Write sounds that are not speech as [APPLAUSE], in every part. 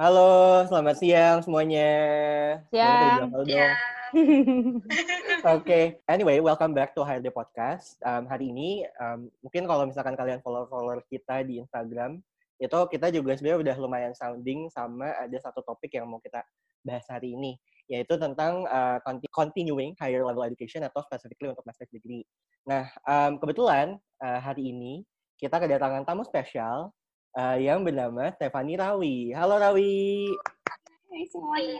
Halo, selamat siang semuanya. Siang. [LAUGHS] Oke, okay. anyway, welcome back to HRD Podcast. Um, hari ini, um, mungkin kalau misalkan kalian follow-follow kita di Instagram, itu kita juga sebenarnya udah lumayan sounding sama ada satu topik yang mau kita bahas hari ini, yaitu tentang uh, continuing higher level education atau specifically untuk master's degree. Nah, um, kebetulan uh, hari ini kita kedatangan tamu spesial uh, yang bernama Stefani Rawi. Halo Rawi. Hai semuanya.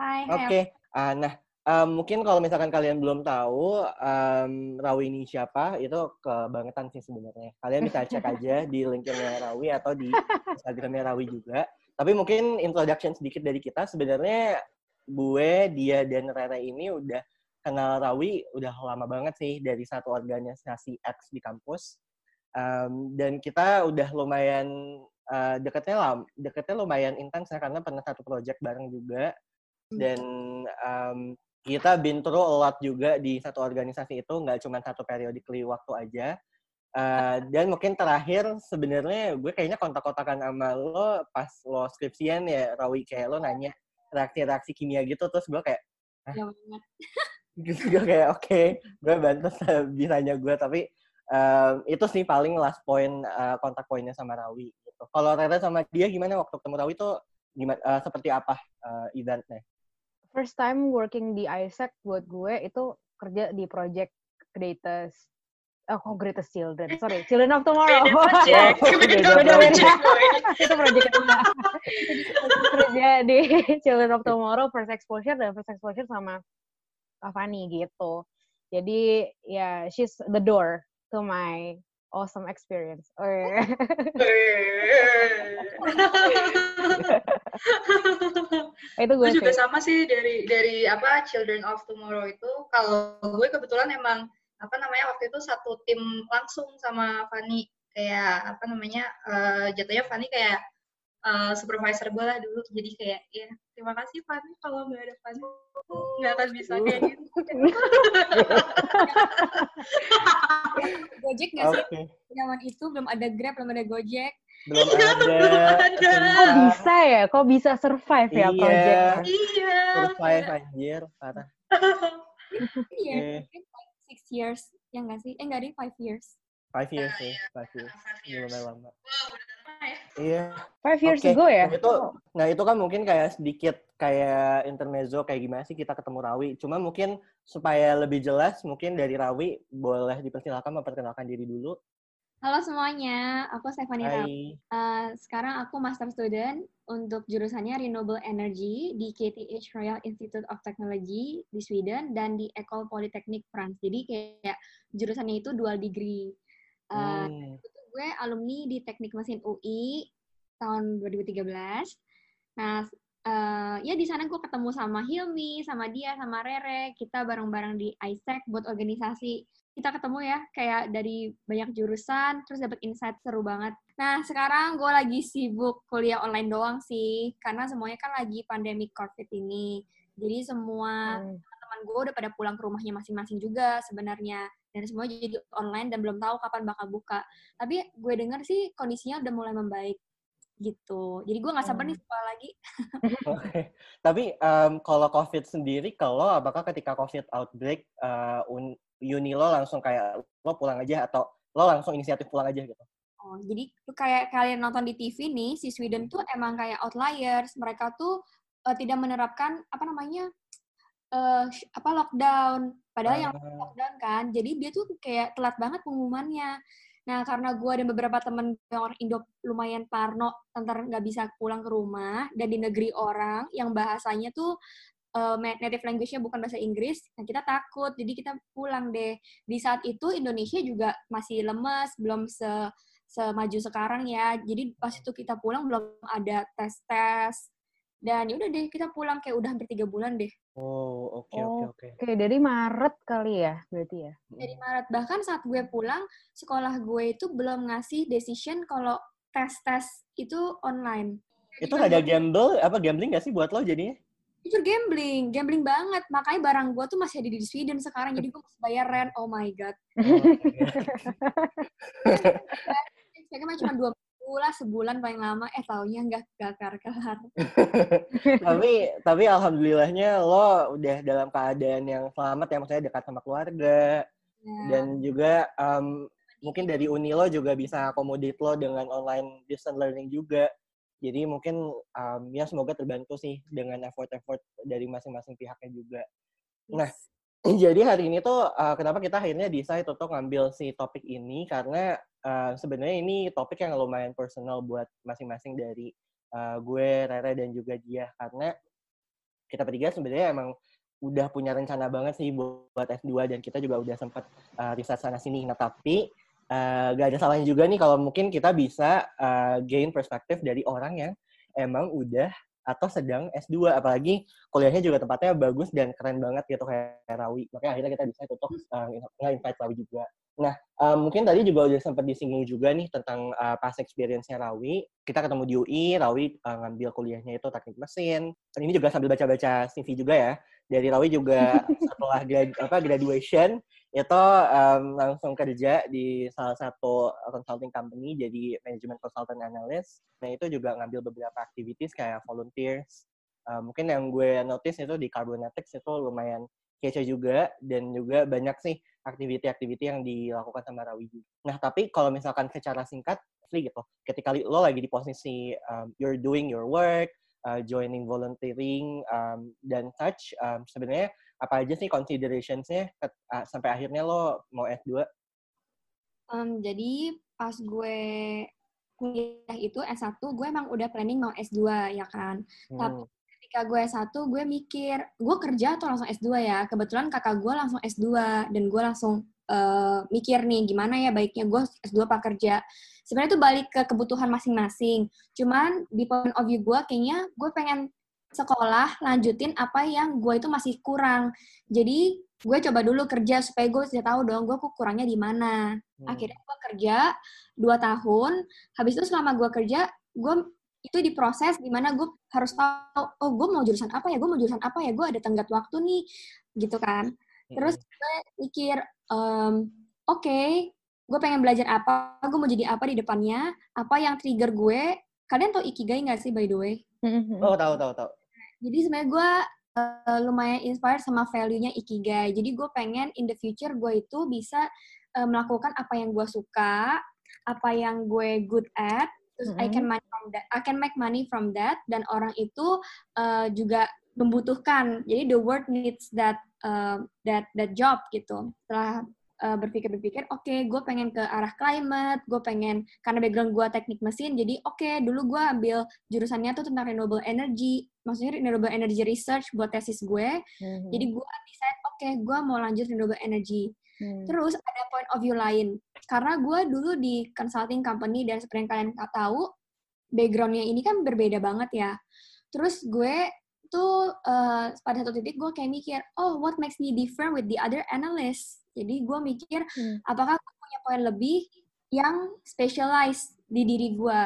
Hai. Oke. Okay. Uh, nah, um, mungkin kalau misalkan kalian belum tahu um, Rawi ini siapa, itu kebangetan sih sebenarnya. Kalian bisa [LAUGHS] cek aja di linknya Rawi atau di Instagramnya Rawi juga. Tapi mungkin introduction sedikit dari kita. Sebenarnya gue, dia, dan Rere ini udah kenal Rawi udah lama banget sih dari satu organisasi X di kampus um, dan kita udah lumayan uh, deketnya lah deketnya lumayan intens ya karena pernah satu project bareng juga. Hmm. dan um, kita been through a lot juga di satu organisasi itu nggak cuma satu periodically waktu aja. Uh, dan mungkin terakhir sebenarnya gue kayaknya kontak-kontakan sama lo pas lo skripsian ya Rawi kayak lo nanya reaksi-reaksi kimia gitu terus gue kayak ya banget. [LAUGHS] Gue kayak oke okay, gue bantu bisanya gue tapi um, itu sih paling last point uh, kontak poinnya sama Rawi gitu. Kalau Rere sama dia gimana waktu ketemu Rawi itu gimana uh, seperti apa uh, eventnya? First time working di ISEC buat gue itu kerja di project Greatest Oh, kok Greatest Children? Sorry, Children of Tomorrow. Beda [LAUGHS] project. Beda project. itu project kedua. [LAUGHS] kerja di Children of Tomorrow, First Exposure, dan First Exposure sama Kavani gitu. Jadi, ya, yeah, she's the door to my awesome experience. Or [LAUGHS] itu gue, juga sih. sama sih dari dari apa Children of Tomorrow itu kalau gue kebetulan emang apa namanya waktu itu satu tim langsung sama Fanny kayak apa namanya uh, jatuhnya Fanny kayak uh, supervisor gue lah dulu jadi kayak ya terima kasih Fanny kalau nggak ada Fanny nggak akan bisa kayak gitu [LAUGHS] Gojek nggak sih okay. zaman itu belum ada Grab belum ada Gojek belum iya, ada. Kok bisa ya? Kok bisa survive ya iya. Gojek? Iya. Survive anjir, parah. Iya, okay. six years, ya nggak sih? Eh nggak ada five years. Five years sih, five years. Lumayan lama. Ya? Iya. Five years okay. ago ya? Nah itu, nah itu kan mungkin kayak sedikit kayak intermezzo kayak gimana sih kita ketemu Rawi. Cuma mungkin supaya lebih jelas, mungkin dari Rawi boleh dipersilakan memperkenalkan diri dulu. Halo semuanya, aku Stephanie Rawi. Uh, sekarang aku master student untuk jurusannya Renewable Energy di KTH Royal Institute of Technology di Sweden dan di Ecole Polytechnique France. Jadi kayak jurusannya itu dual degree. Uh, hmm gue alumni di Teknik Mesin UI tahun 2013. Nah, uh, ya di sana gue ketemu sama Hilmi, sama dia, sama Rere. Kita bareng-bareng di ISEC buat organisasi. Kita ketemu ya, kayak dari banyak jurusan, terus dapat insight seru banget. Nah, sekarang gue lagi sibuk kuliah online doang sih, karena semuanya kan lagi pandemi COVID ini. Jadi semua hmm. Gue udah pada pulang ke rumahnya masing-masing juga sebenarnya dan semua jadi online dan belum tahu kapan bakal buka. Tapi gue denger sih kondisinya udah mulai membaik gitu. Jadi gue nggak sabar nih hmm. sekolah lagi. [LAUGHS] Oke. Okay. Tapi um, kalau COVID sendiri, kalau apakah ketika COVID outbreak, uh, uni lo langsung kayak lo pulang aja atau lo langsung inisiatif pulang aja gitu? Oh, jadi kayak kalian nonton di TV nih, si Sweden tuh emang kayak outliers. Mereka tuh uh, tidak menerapkan apa namanya uh, apa lockdown. Padahal uh. yang ah. lockdown kan. Jadi dia tuh kayak telat banget pengumumannya. Nah, karena gue dan beberapa temen orang Indo lumayan parno tentang nggak bisa pulang ke rumah, dan di negeri orang yang bahasanya tuh uh, native language-nya bukan bahasa Inggris, nah kita takut, jadi kita pulang deh. Di saat itu Indonesia juga masih lemes, belum se semaju sekarang ya. Jadi pas itu kita pulang belum ada tes-tes, dan ya udah deh kita pulang kayak udah hampir tiga bulan deh oh oke okay, oke okay, oke okay. dari Maret kali ya berarti ya dari Maret bahkan saat gue pulang sekolah gue itu belum ngasih decision kalau tes tes itu online itu ada gamble apa gambling gak sih buat lo jadinya jujur gambling, gambling banget. Makanya barang gue tuh masih ada di Sweden sekarang, jadi gue masih bayar rent. Oh my god. Oh, Saya [LAUGHS] cuma dua lah sebulan paling lama. Eh taunya nggak gak kelar [LAUGHS] tapi tapi alhamdulillahnya lo udah dalam keadaan yang selamat ya. Maksudnya dekat sama keluarga. Ya. dan juga um, mungkin dari uni lo juga bisa akomodit lo dengan online distance learning juga. Jadi mungkin um, ya semoga terbantu sih dengan effort-effort dari masing-masing pihaknya juga. Nah, yes. nah [CLEARS THROAT] jadi hari ini tuh uh, kenapa kita akhirnya decide untuk ngambil si topik ini? Karena uh, sebenarnya ini topik yang lumayan personal buat masing-masing dari uh, gue, Rere dan juga dia karena kita bertiga sebenarnya emang udah punya rencana banget sih buat S2 dan kita juga udah sempat uh, riset sana sini. Nah, tapi uh, gak ada salahnya juga nih kalau mungkin kita bisa uh, gain perspektif dari orang yang emang udah atau sedang S2 apalagi kuliahnya juga tempatnya bagus dan keren banget gitu kayak Rawi makanya akhirnya kita bisa untuk uh, nge-invite Rawi juga Nah, um, mungkin tadi juga udah sempat disinggung juga nih tentang uh, past experience-nya Rawi. Kita ketemu di UI, Rawi uh, ngambil kuliahnya itu teknik mesin. Dan ini juga sambil baca-baca CV juga ya. Dari Rawi juga [LAUGHS] setelah grad, apa, graduation, itu um, langsung kerja di salah satu consulting company jadi management consultant analyst. Nah, itu juga ngambil beberapa activities kayak volunteers. Uh, mungkin yang gue notice itu di Carbonetics itu lumayan kece juga dan juga banyak sih aktiviti-aktiviti yang dilakukan sama Rawi Nah, tapi kalau misalkan secara singkat, gitu, ketika lo lagi di posisi um, you're doing your work, uh, joining volunteering, um, dan such, um, sebenarnya apa aja sih considerations-nya uh, sampai akhirnya lo mau S2? Um, jadi pas gue kuliah itu S1, gue emang udah planning mau S2 ya kan. Hmm. Tapi ketika gue S1, gue mikir, gue kerja atau langsung S2 ya? Kebetulan kakak gue langsung S2, dan gue langsung uh, mikir nih, gimana ya baiknya gue S2 apa kerja. Sebenarnya itu balik ke kebutuhan masing-masing. Cuman di point of view gue, kayaknya gue pengen sekolah lanjutin apa yang gue itu masih kurang. Jadi gue coba dulu kerja supaya gue bisa tahu dong gue kurangnya di mana. Hmm. Akhirnya gue kerja dua tahun. Habis itu selama gue kerja, gue itu diproses gimana gue harus tahu oh gue mau jurusan apa ya? Gue mau jurusan apa ya? Gue ada tenggat waktu nih gitu kan. Terus gue mikir um, oke okay, gue pengen belajar apa? Gue mau jadi apa di depannya? Apa yang trigger gue? Kalian tau ikigai nggak sih by the way? Oh tahu tahu tahu jadi sebenarnya gue uh, lumayan inspired sama value-nya ikigai. Jadi gue pengen in the future gue itu bisa uh, melakukan apa yang gue suka apa yang gue good at terus mm -hmm. I can money from that I can make money from that dan orang itu uh, juga membutuhkan. Jadi the world needs that uh, that that job gitu. Setelah uh, berpikir-berpikir oke okay, gue pengen ke arah climate gue pengen karena background gue teknik mesin jadi oke okay, dulu gue ambil jurusannya tuh tentang renewable energy maksudnya renewable energy research buat tesis gue mm-hmm. jadi gue decide oke okay, gue mau lanjut renewable energy Hmm. Terus ada point of view lain. Karena gue dulu di consulting company dan seperti yang kalian tahu, backgroundnya ini kan berbeda banget ya. Terus gue tuh uh, pada satu titik gue kayak mikir, oh what makes me different with the other analysts? Jadi gue mikir, hmm. apakah gue punya poin lebih yang specialized di diri gue?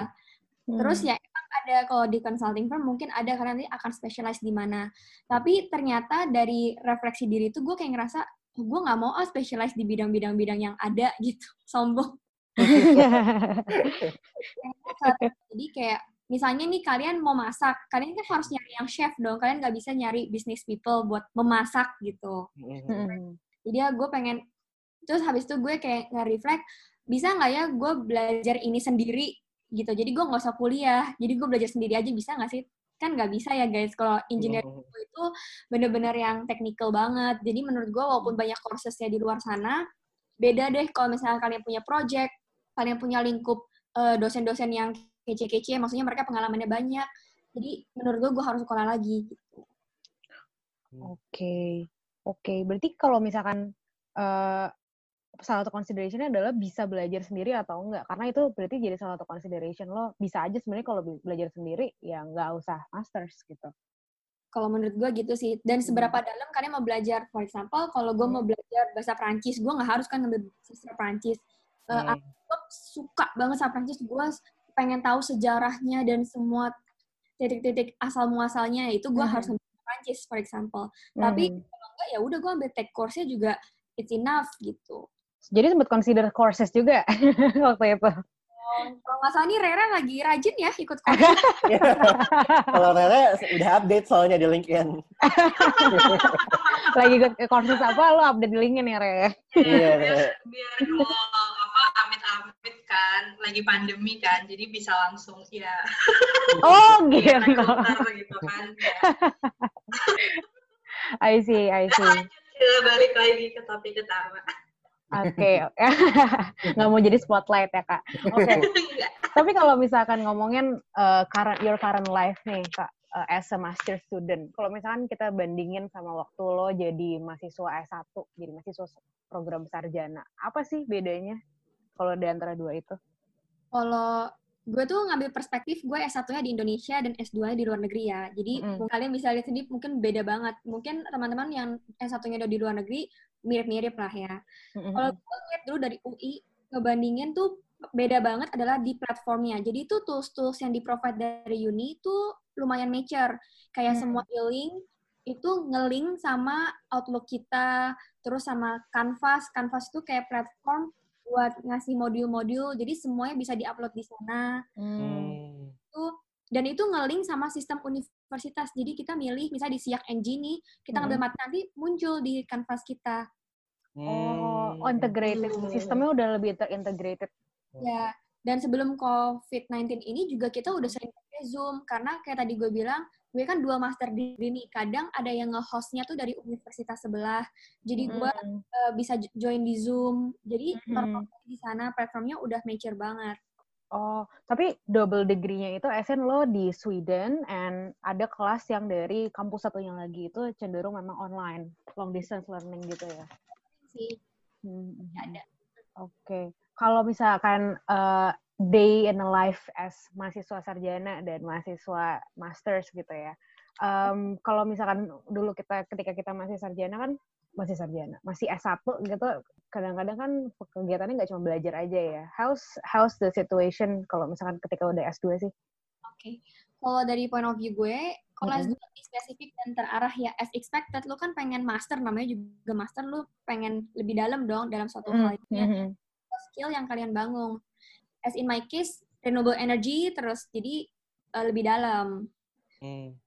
Hmm. Terus ya emang ada kalau di consulting firm mungkin ada karena nanti akan specialize di mana. Tapi ternyata dari refleksi diri itu gue kayak ngerasa gue nggak mau ah specialize di bidang-bidang bidang yang ada [LAUGHS] gitu sombong [LAUGHS] jadi kayak misalnya nih kalian mau masak kalian kan harus nyari yang chef dong kalian nggak bisa nyari business people buat memasak gitu hmm. Jadi ya gue pengen terus habis itu gue kayak nge-reflect bisa nggak ya gue belajar ini sendiri? Gitu. Jadi gue nggak usah kuliah jadi gue belajar sendiri aja bisa nggak sih? Kan nggak bisa ya guys. Kalau engineering oh. itu bener-bener yang technical banget. Jadi menurut gue walaupun banyak kursesnya di luar sana beda deh kalau misalnya kalian punya project kalian punya lingkup uh, dosen-dosen yang kece-kece maksudnya mereka pengalamannya banyak. Jadi menurut gue gue harus sekolah lagi gitu. Oke. okay. Oke okay. berarti kalau misalkan uh, salah satu considerationnya adalah bisa belajar sendiri atau enggak karena itu berarti jadi salah satu consideration lo bisa aja sebenarnya kalau belajar sendiri ya nggak usah masters gitu kalau menurut gue gitu sih dan seberapa hmm. dalam kalian mau belajar for example kalau gue mau hmm. belajar bahasa Prancis gue nggak harus kan ngambil bahasa Prancis uh, hmm. gue suka banget sama Prancis gue pengen tahu sejarahnya dan semua titik-titik asal muasalnya itu gue hmm. harus ngambil Prancis for example hmm. tapi enggak ya udah gue ambil tech course-nya juga it's enough gitu jadi sempat consider courses juga [LAUGHS] waktu itu. Kalau nggak salah nih Rere lagi rajin ya ikut coaching. [LAUGHS] Kalau Rere udah update soalnya di LinkedIn. lagi ikut courses apa lo update di LinkedIn ya Re? Iya, biar, biar apa amit-amit kan lagi pandemi kan jadi bisa langsung ya Oh gitu. gitu kan ya. I see, I see. lanjut ke balik lagi ke topik utama Oke, [LAUGHS] nggak mau jadi spotlight ya kak. Oke, [LAUGHS] Enggak. tapi kalau misalkan ngomongin uh, current your current life nih kak, uh, as a master student, kalau misalkan kita bandingin sama waktu lo jadi mahasiswa S1, jadi mahasiswa program sarjana, apa sih bedanya kalau di antara dua itu? Kalau gue tuh ngambil perspektif gue S1-nya di Indonesia dan S2-nya di luar negeri ya. Jadi Mm. kalian bisa lihat sendiri mungkin beda banget. Mungkin teman-teman yang S1-nya udah di luar negeri mirip-mirip lah ya. Kalau gue lihat dulu dari UI, ngebandingin tuh beda banget adalah di platformnya. Jadi itu tools-tools yang di-provide dari uni itu lumayan mature. Kayak Hmm. semua e-link itu nge-link sama Outlook kita, terus sama Canvas. Canvas itu kayak platform buat ngasih modul-modul, jadi semuanya bisa di-upload di sana. Hmm. Hmm. Itu dan itu nge-link sama sistem universitas. Jadi kita milih misalnya di Siak NG nih, kita ngambil mata nanti muncul di Canvas kita. Oh, Hmm. oh, integrated. Sistemnya udah lebih terintegrated. Ya, dan sebelum COVID-19 ini juga kita udah sering pakai Zoom karena kayak tadi gue bilang, gue kan dua master degree nih. Kadang ada yang nge-hostnya tuh dari universitas sebelah. Jadi gue Mm. eh, bisa join di Zoom. Jadi platformnya di sana platformnya udah mature banget. Oh, tapi double degree-nya itu SN lo di Sweden and ada kelas yang dari kampus satunya lagi itu cenderung memang online, long distance learning gitu ya. Sih, Hmm, ada. Oke. Kalau misalkan uh, day in a life as mahasiswa sarjana dan mahasiswa masters gitu ya. Um, kalau misalkan dulu kita ketika kita masih sarjana kan masih sarjana, masih S1 gitu, kadang-kadang kan kegiatannya nggak cuma belajar aja ya. How's how's the situation kalau misalkan ketika udah S2 sih? Oke. Kalau dari point of view gue, kalau Mhm. S2 lebih spesifik dan terarah ya as expected, lu kan pengen master, namanya juga master, lu pengen lebih dalam dong dalam suatu hal. Ya, Mhm. skill yang kalian bangun. As in my case, renewable energy terus jadi uh, lebih dalam. Hmm.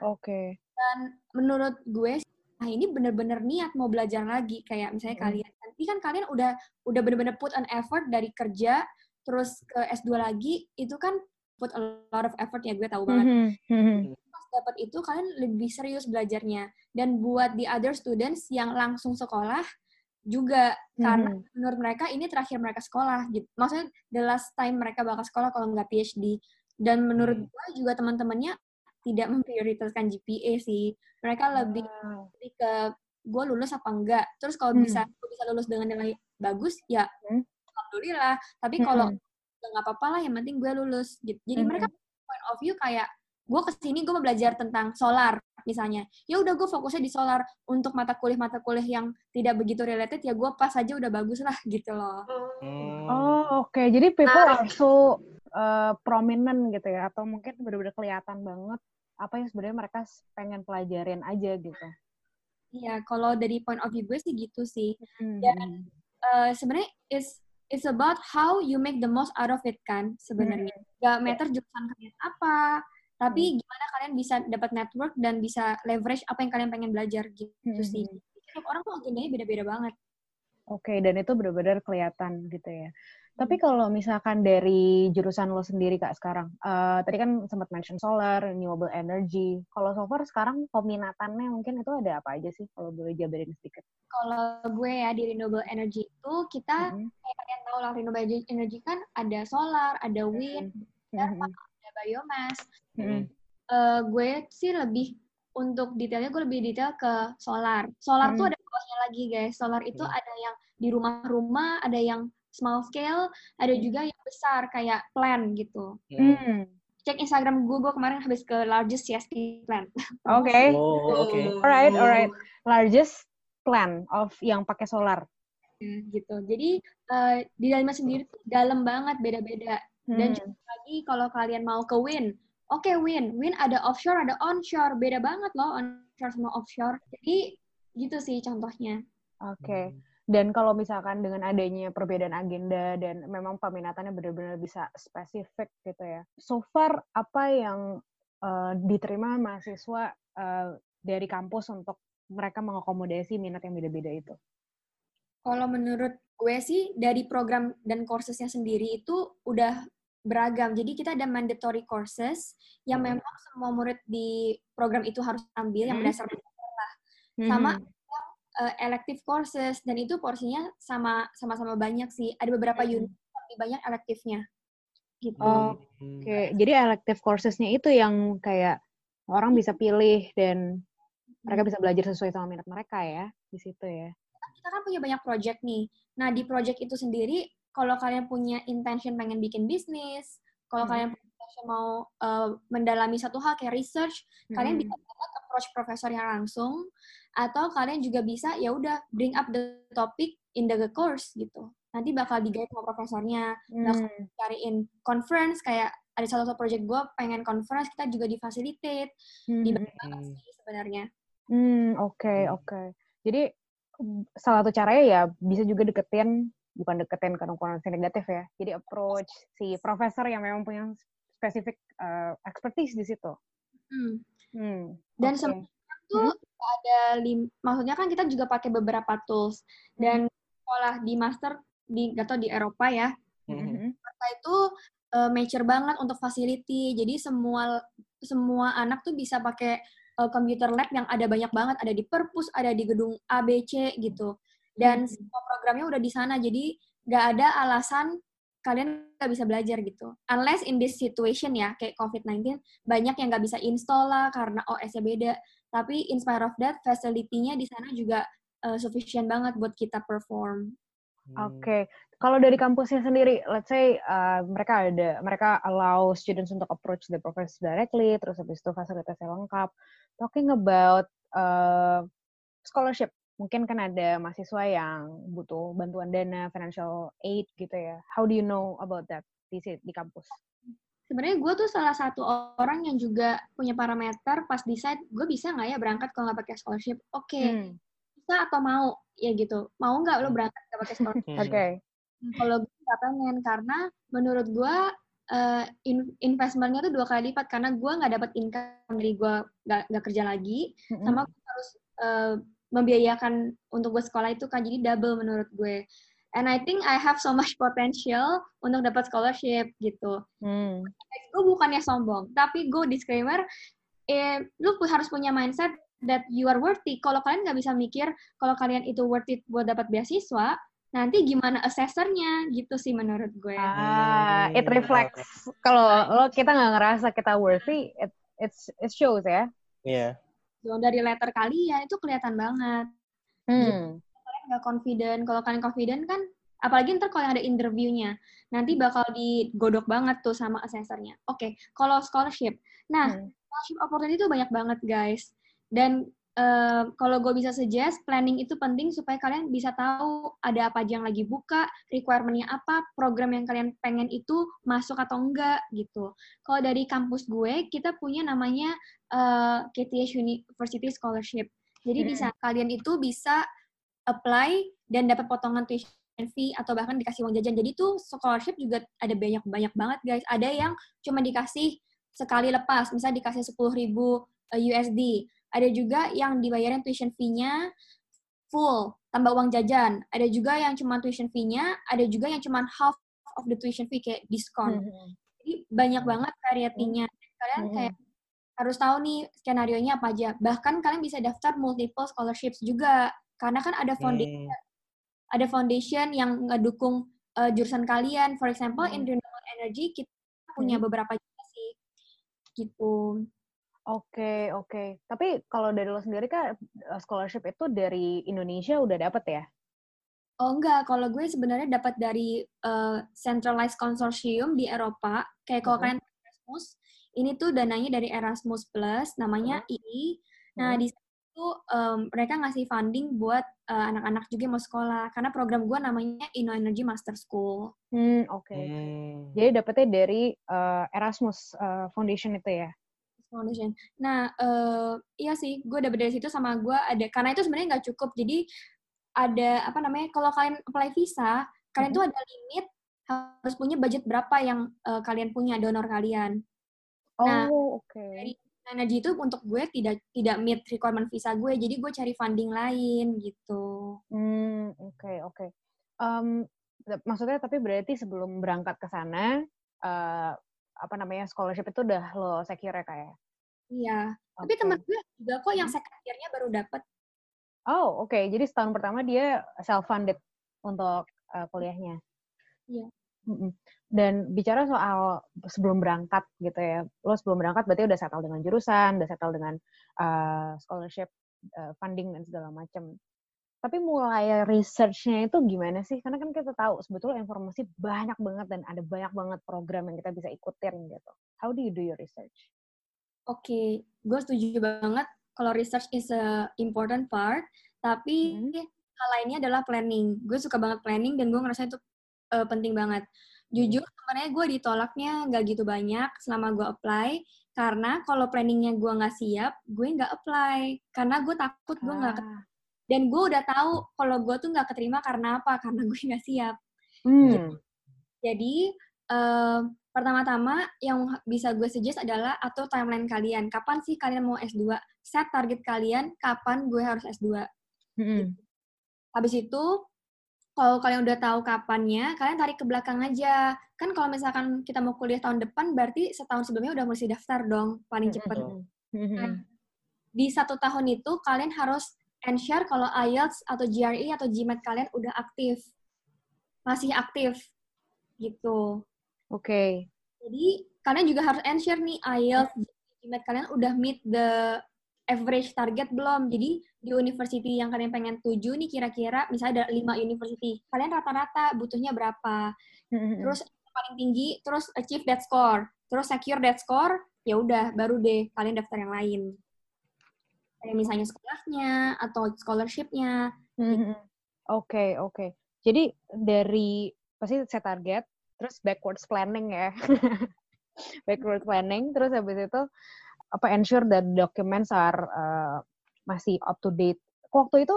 Oke. Dan menurut gue, nah ini bener-bener niat mau belajar lagi. Kayak misalnya Mm. kalian, nanti kan kalian udah udah bener-bener put an effort dari kerja, terus ke S2 lagi, itu kan put a lot of effort ya, gue tahu banget. Mhm. Mhm. Pas dapat itu, kalian lebih serius belajarnya. Dan buat the other students yang langsung sekolah, juga karena Mhm. menurut mereka ini terakhir mereka sekolah gitu. Maksudnya the last time mereka bakal sekolah kalau nggak PhD. Dan menurut Hmm. gue juga teman-temannya tidak memprioritaskan GPA sih. Mereka lebih, Wow. lebih ke gue lulus apa enggak. Terus kalau Hmm. bisa gue bisa lulus dengan nilai bagus ya Hmm. alhamdulillah. Tapi kalau. "Ya nggak apa-apa lah yang penting gue lulus gitu. Jadi Mhm. mereka point of view kayak gue ke sini gue mau belajar tentang solar misalnya. Ya udah gue fokusnya di solar untuk mata kuliah mata kuliah yang tidak begitu related ya gue pas aja udah bagus lah gitu loh. Hmm. Oh, oke. Jadi people Menarik. are so uh, prominent gitu ya, atau mungkin benar-benar kelihatan banget apa yang sebenarnya mereka pengen pelajarin aja gitu. Iya kalau dari point of view gue sih gitu sih. Hmm. Dan eh, sebenarnya is it's about how you make the most out of it kan sebenarnya. Gak matter jurusan kalian apa, tapi gimana kalian bisa dapat network dan bisa leverage apa yang kalian pengen belajar gitu Hmm. sih. Setiap orang tuh agendanya beda-beda banget. Oke, dan itu benar-benar kelihatan gitu ya. Tapi kalau misalkan dari jurusan lo sendiri kak sekarang, eh, tadi kan sempat mention solar, renewable energy. Kalau so far sekarang peminatannya mungkin itu ada apa aja sih? Kalau boleh jabarin sedikit. Kalau gue ya di renewable energy itu kita Mhm. kayak kalian tahu lah renewable energy kan ada solar, ada wind, Mhm. ada biomass. Mhm. Eh, gue sih lebih untuk detailnya gue lebih detail ke solar. Solar tuh Hmm. ada bawahnya lagi guys. Solar itu Hmm. ada yang di rumah-rumah, ada yang small scale, ada Hmm. juga yang besar kayak plan gitu. Hmm. Hmm. Cek Instagram gue, gue kemarin habis ke largest CSP plan. [LAUGHS] Oke. Oh, oke. Alright, alright. Largest plan of yang pakai solar. gitu. Jadi eh, di dalamnya sendiri tuh dalam banget, beda-beda. Dan Hmm. juga lagi kalau kalian mau ke wind, oke wind, wind ada offshore, ada onshore, beda banget loh onshore sama offshore. Jadi gitu sih contohnya. Oke. Dan kalau misalkan dengan adanya perbedaan agenda dan memang peminatannya benar-benar bisa spesifik gitu ya. So far apa yang uh, diterima mahasiswa uh, dari kampus untuk mereka mengakomodasi minat yang beda-beda itu? Kalau menurut gue sih dari program dan kursesnya sendiri itu udah beragam. Jadi kita ada mandatory courses yang hmm. memang semua murid di program itu harus ambil yang hmm. berdasarkan lah. Sama hmm. uh, elective courses dan itu porsinya sama sama-sama banyak sih. Ada beberapa hmm. unit lebih banyak elektifnya. Gitu. Oh, Oke, okay. jadi elective coursesnya itu yang kayak orang bisa pilih dan mereka bisa belajar sesuai sama minat mereka ya di situ ya. Kita kan punya banyak project nih. Nah, di project itu sendiri kalau kalian punya intention pengen bikin bisnis, kalau hmm. kalian mau uh, mendalami satu hal kayak research, hmm. kalian bisa approach profesor yang langsung atau kalian juga bisa ya udah bring up the topic in the course gitu. Nanti bakal digait sama profesornya, hmm. bakal cariin conference kayak ada satu satu project gue pengen conference kita juga difasilitate, hmm. di sebenarnya. Hmm, oke, okay, hmm. oke. Okay. Jadi salah satu caranya ya bisa juga deketin bukan deketin karena konotasi negatif ya. Jadi approach si profesor yang memang punya spesifik uh, expertise di situ. Hmm. Hmm. Dan okay. sebenarnya tuh hmm? ada lim maksudnya kan kita juga pakai beberapa tools dan hmm. sekolah di master di atau di Eropa ya. Hmm. Mereka itu uh, mature banget untuk facility. Jadi semua semua anak tuh bisa pakai uh, computer lab yang ada banyak banget, ada di perpus, ada di gedung ABC gitu. Dan hmm. semua programnya udah di sana, jadi nggak ada alasan kalian nggak bisa belajar gitu. Unless in this situation ya, kayak COVID-19, banyak yang nggak bisa install lah karena OS-nya beda. Tapi in spite of that, facility-nya di sana juga uh, sufficient banget buat kita perform. Oke, okay. kalau dari kampusnya sendiri, let's say uh, mereka ada, mereka allow students untuk approach the professor directly, terus habis itu fasilitasnya lengkap. Talking about uh, scholarship, mungkin kan ada mahasiswa yang butuh bantuan dana, financial aid gitu ya. How do you know about that di di kampus? Sebenarnya gue tuh salah satu orang yang juga punya parameter pas decide gue bisa nggak ya berangkat kalau nggak pakai scholarship. Oke, okay. hmm. bisa atau mau? ya gitu mau nggak lo hmm. berangkat ke pakai sport [LAUGHS] oke okay. Hmm, kalau gue nggak pengen karena menurut gue uh, in investmentnya tuh dua kali lipat karena gue nggak dapat income dari gue nggak kerja lagi mm -hmm. sama gue harus uh, membiayakan untuk gue sekolah itu kan jadi double menurut gue and I think I have so much potential untuk dapat scholarship gitu. Hmm. Gue bukannya sombong, tapi gue disclaimer, eh, lu harus punya mindset that you are worthy. Kalau kalian nggak bisa mikir kalau kalian itu worth it buat dapat beasiswa, nanti gimana assessornya gitu sih menurut gue. Ah, it reflects. Kalau lo kita nggak ngerasa kita worthy, it it's it shows ya. Iya. Yeah. Dari letter kalian itu kelihatan banget. Hmm. Gitu. Kalian nggak confident. Kalau kalian confident kan, apalagi ntar kalau yang ada interviewnya, nanti bakal digodok banget tuh sama assessornya. Oke, okay. kalau scholarship. Nah, hmm. scholarship opportunity itu banyak banget guys dan uh, kalau gue bisa suggest, planning itu penting supaya kalian bisa tahu ada apa aja yang lagi buka, requirementnya apa, program yang kalian pengen itu masuk atau enggak gitu. Kalau dari kampus gue, kita punya namanya uh, eh, KTH University Scholarship. Jadi hmm. bisa kalian itu bisa apply dan dapat potongan tuition fee atau bahkan dikasih uang jajan. Jadi tuh scholarship juga ada banyak-banyak banget guys. Ada yang cuma dikasih sekali lepas, misalnya dikasih 10.000 ribu eh, USD ada juga yang dibayarin tuition fee-nya full, tambah uang jajan. Ada juga yang cuma tuition fee-nya, ada juga yang cuma half of the tuition fee kayak diskon. Mm -hmm. Jadi banyak hmm. banget varietinya. Kalian mm -hmm. kayak harus tahu nih skenario-nya apa aja. Bahkan kalian bisa daftar multiple scholarships juga. Karena kan ada foundation, mm. ada foundation yang ngedukung uh, jurusan kalian. For example, mm. in renewable energy kita punya mm. beberapa sih. Gitu. Oke, oke. Tapi kalau dari lo sendiri kan scholarship itu dari Indonesia udah dapet ya? Oh enggak, kalau gue sebenarnya dapat dari uh, centralized consortium di Eropa. Kayak kalau kalian Erasmus, ini tuh dananya dari Erasmus Plus, namanya uh II. Nah, uh di situ um, mereka ngasih funding buat anak anak-anak juga yang mau sekolah. Karena program gue namanya Inno Energy Master School. Hmm, oke. Okay. Hmm. Jadi dapetnya dari uh, Erasmus uh, Foundation itu ya? Foundation. Nah, uh, iya sih, gue dapet dari situ sama gue ada karena itu sebenarnya nggak cukup. Jadi ada apa namanya kalau kalian apply visa kalian Mm-hmm. tuh ada limit harus punya budget berapa yang uh, kalian punya donor kalian Nah, Oh, oke. dari energi itu untuk gue tidak tidak meet requirement visa gue jadi gue cari funding lain gitu Hmm, oke, oke. Em, t- maksudnya tapi berarti sebelum berangkat ke sana, eh, apa namanya, scholarship itu udah lo secure ya kayak? Iya tapi Oke. teman gue juga kok yang second year-nya baru dapat Oh, oke. Jadi setahun pertama dia self-funded untuk eh, kuliahnya. Iya. Mm-mm. Dan bicara soal sebelum berangkat gitu ya, lo sebelum berangkat berarti udah settle dengan jurusan, udah settle dengan eh, scholarship, eh, funding dan segala macam. Tapi mulai research-nya itu gimana sih? Karena kan kita tahu sebetulnya informasi banyak banget dan ada banyak banget program yang kita bisa ikutin gitu. How do you do your research? Oke, gue setuju banget kalau research is a important part, tapi Mhm. hal lainnya adalah planning. Gue suka banget planning dan gue ngerasa itu uh, penting banget. Jujur, sebenarnya gue ditolaknya nggak gitu banyak selama gue apply, karena kalau planningnya gue nggak siap, gue nggak apply. Karena gue takut gue nggak Ah. dan gue udah tahu kalau gue tuh nggak keterima karena apa? Karena gue nggak siap. Hmm. Jadi eh, pertama-tama yang bisa gue suggest adalah atur timeline kalian. Kapan sih kalian mau S2? Set target kalian kapan gue harus S2. Mm-mm. Habis itu kalau kalian udah tahu kapannya, kalian tarik ke belakang aja. Kan kalau misalkan kita mau kuliah tahun depan, berarti setahun sebelumnya udah mesti daftar dong, paling. Mm-mm. Nah, Di satu tahun itu, kalian harus ensure kalau IELTS atau GRE atau GMAT kalian udah aktif. Masih aktif. Gitu. Oke. Jadi kalian juga harus ensure nih IELTS, GMAT kalian udah meet the average target belum. Jadi di university yang kalian pengen tuju nih kira-kira misalnya ada 5 university. Kalian rata-rata butuhnya berapa? Terus paling tinggi terus achieve that score. Terus secure that score, ya udah baru deh kalian daftar yang lain. Kayak misalnya sekolahnya atau scholarship-nya. Oke, oke. Jadi dari pasti set target, terus backwards planning ya. [LAUGHS] Backward planning, terus habis itu apa ensure that documents are uh, masih up to date. Waktu itu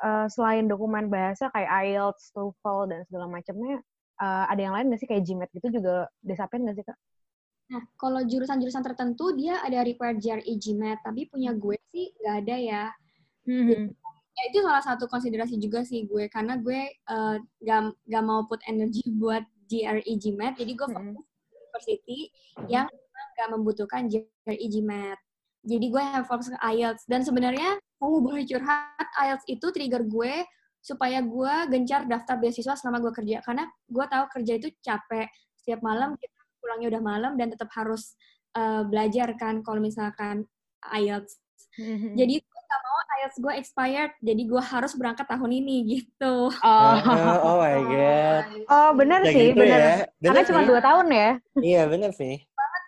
uh, selain dokumen bahasa kayak IELTS, TOEFL dan segala macamnya, uh, ada yang lain nggak sih kayak GMAT gitu juga disapin nggak sih kak? Nah, kalau jurusan-jurusan tertentu dia ada required GRE GMAT, tapi punya gue sih nggak ada ya. ya itu salah satu konsiderasi juga sih gue karena gue eh, gak, gak mau put energi [LAUGHS] buat GRE GMAT jadi gue fokus di university yang memang gak membutuhkan GRE GMAT jadi gue have fokus ke IELTS. Dan sebenarnya kalau boleh curhat IELTS itu trigger gue supaya gue gencar daftar beasiswa selama gue kerja. Karena gue tahu kerja itu capek. Setiap malam kita pulangnya udah malam dan tetap harus eh, belajar kan kalau misalkan IELTS. Jadi gak mau IELTS gue expired, jadi gue harus berangkat tahun ini gitu. oh, Ah, oh my god. oh benar Ya sih, gitu benar. ya. Karena Bener cuma dua tahun ya. Iya bener sih.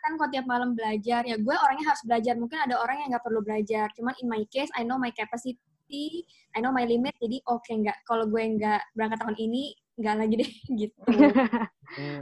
Kan kalau tiap malam belajar, ya gue orangnya harus belajar. Mungkin ada orang yang gak perlu belajar. Cuman in my case, I know my capacity, I know my limit, jadi oke nggak. Kalau gue nggak berangkat tahun ini, nggak lagi deh [LAUGHS] gitu. [LAUGHS]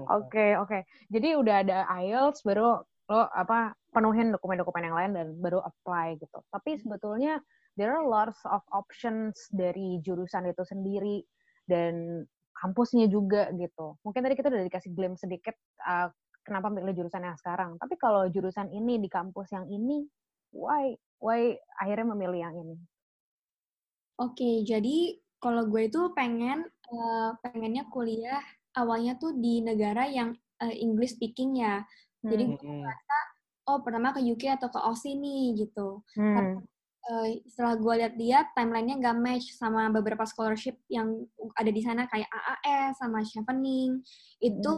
Oke, oke. Jadi udah ada IELTS baru lo apa penuhin dokumen-dokumen yang lain dan baru apply gitu. Tapi sebetulnya there are lots of options dari jurusan itu sendiri dan kampusnya juga gitu. Mungkin tadi kita udah dikasih glimpse sedikit uh, kenapa milih jurusan yang sekarang. Tapi kalau jurusan ini di kampus yang ini, why why akhirnya memilih yang ini? Oke, jadi kalau gue itu pengen eh, pengennya kuliah awalnya tuh di negara yang eh, English speaking ya. Jadi Hmm. gue Mm-mm. merasa oh pertama ke UK atau ke Aussie nih gitu. Hmm. Eh, setelah gue lihat-lihat timelinenya nggak match sama beberapa scholarship yang ada di sana kayak AAS sama Chevening itu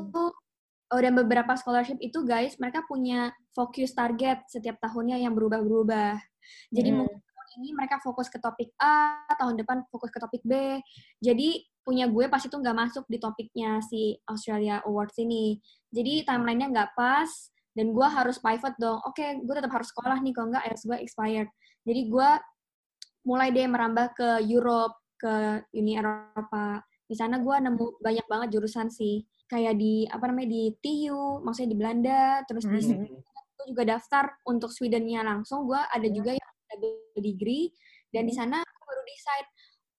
oh, dan beberapa scholarship itu guys mereka punya focus target setiap tahunnya yang berubah-berubah. Jadi Hmm. mungkin ini mereka fokus ke topik A, tahun depan fokus ke topik B. Jadi punya gue pas itu nggak masuk di topiknya si Australia Awards ini. Jadi timelinenya nggak pas dan gue harus pivot dong. Oke, gue tetap harus sekolah nih kalau nggak IELTS gue expired. Jadi gue mulai deh merambah ke Europe, ke Uni Eropa. Di sana gue nemu banyak banget jurusan sih. Kayak di apa namanya di TU, maksudnya di Belanda, terus di Mhm. Sweden gue juga daftar untuk Swedennya langsung. Gue ada juga yang degree dan di sana gue baru decide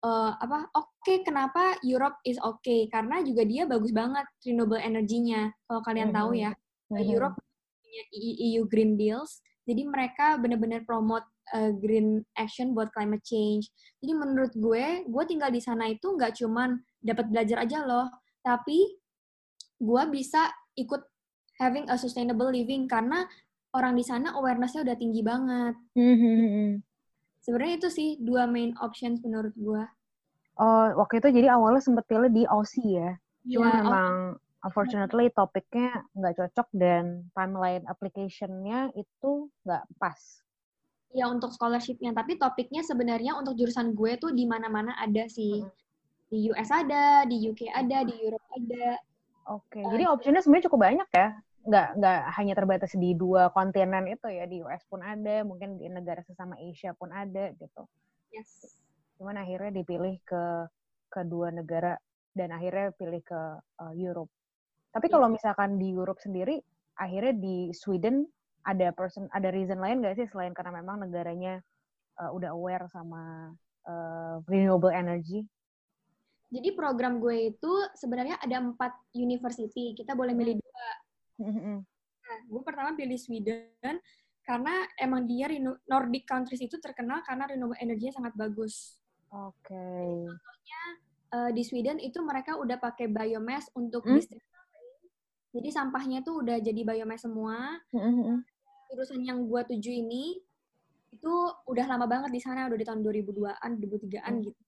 uh, apa oke okay, kenapa Europe is okay karena juga dia bagus banget renewable energinya kalau kalian mm -hmm. tahu ya mm -hmm. Europe punya EU Green Deals jadi mereka benar-benar promote uh, green action buat climate change jadi menurut gue gue tinggal di sana itu nggak cuman dapat belajar aja loh tapi gue bisa ikut having a sustainable living karena orang di sana awarenessnya udah tinggi banget. Mm-hmm. Sebenarnya itu sih dua main options menurut gue. Oh, waktu itu jadi awalnya sempet pilih di Aussie ya. Cuma yeah, memang unfortunately topiknya nggak cocok dan timeline application-nya itu nggak pas. Ya untuk scholarship-nya, tapi topiknya sebenarnya untuk jurusan gue tuh di mana-mana ada sih. Di US ada, di UK ada, di Europe ada. Oke, okay. uh, jadi optionnya sebenarnya cukup banyak ya nggak nggak hanya terbatas di dua kontinen itu ya di US pun ada mungkin di negara sesama Asia pun ada gitu yes cuman akhirnya dipilih ke kedua negara dan akhirnya pilih ke uh, Europe tapi yeah. kalau misalkan di Europe sendiri akhirnya di Sweden ada person ada reason lain nggak sih selain karena memang negaranya uh, udah aware sama uh, renewable energy jadi program gue itu sebenarnya ada empat university. Kita boleh milih dua. Nah, gue pertama pilih Sweden karena emang dia Nordic countries itu terkenal karena renewable energy sangat bagus. Oke. Okay. Contohnya uh, di Sweden itu mereka udah pakai biomass untuk hmm? listrik. Jadi sampahnya tuh udah jadi biomass semua. Jurusan yang gue tuju ini itu udah lama banget di sana, udah di tahun 2002-an, 2003-an mm. gitu.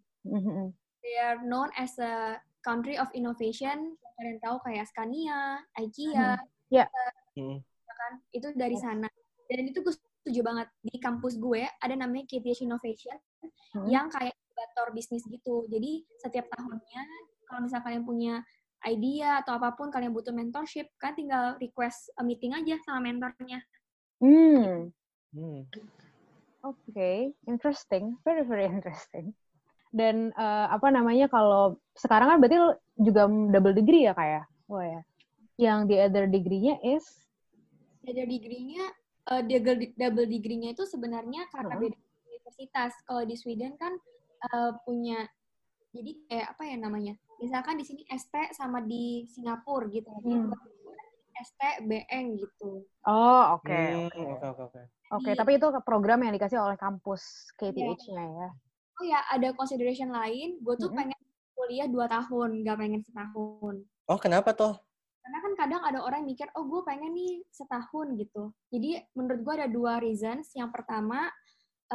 They are known as a country of innovation. Kalian tahu kayak Scania, IKEA, mm-hmm Ya. Hmm. ya kan? Itu dari sana. Dan itu gue setuju banget. Di kampus gue ada namanya KTH Innovation hmm. yang kayak inkubator bisnis gitu. Jadi setiap tahunnya kalau misalnya kalian punya idea atau apa pun kalian butuh mentorship, kan tinggal request a meeting aja sama mentornya. Hmm. hmm. Oke, okay. interesting, very very interesting. Dan uh, apa namanya kalau sekarang kan berarti juga double degree ya kayak, oh ya? Yang di other degree-nya is? The other degree-nya, uh, double, double degree-nya itu sebenarnya karena uh -huh. beda universitas. Kalau di Sweden kan uh, punya, jadi kayak apa ya namanya? Misalkan di sini ST sama di Singapura gitu. Hmm. ST, BN gitu. Oh, oke. Hmm, oke, oke, oke. Oke, tapi itu program yang dikasih oleh kampus KTH-nya ya. ya. Oh ya, ada consideration lain. Gue tuh -hmm. pengen kuliah dua tahun, gak pengen setahun. Oh, kenapa tuh? Karena kan kadang ada orang yang mikir oh gue pengen nih setahun gitu. Jadi menurut gue ada dua reasons. Yang pertama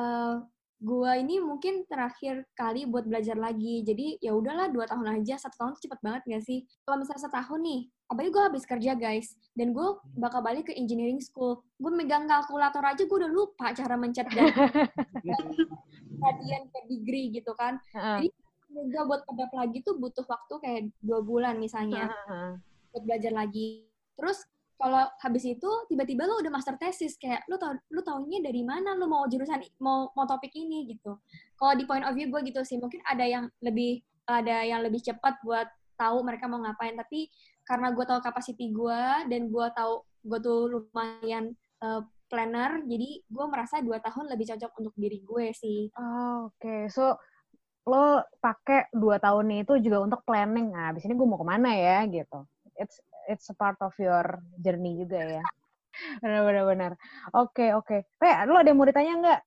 uh, gue ini mungkin terakhir kali buat belajar lagi. Jadi ya udahlah dua tahun aja. Satu tahun tuh cepet banget gak sih? Kalau misalnya setahun nih apalagi gue habis kerja guys dan gue bakal balik ke engineering school gue megang kalkulator aja gue udah lupa cara mencet dan radian [LAUGHS] per degree gitu kan. Jadi gue buat kedap lagi tuh butuh waktu kayak dua bulan misalnya buat belajar lagi. Terus kalau habis itu tiba-tiba lo udah master thesis kayak lo tau lo taunya dari mana lo mau jurusan mau mau topik ini gitu. Kalau di point of view gue gitu sih mungkin ada yang lebih ada yang lebih cepat buat tahu mereka mau ngapain tapi karena gue tahu kapasiti gue dan gue tahu gue tuh lumayan uh, planner jadi gue merasa dua tahun lebih cocok untuk diri gue sih. Oh, Oke, okay. so lo pakai dua tahun itu juga untuk planning. Nah, abis ini gue mau ke mana ya gitu it's it's a part of your journey juga ya. [LAUGHS] Benar-benar. Oke, oke. Okay. Lu ada yang mau ditanya nggak?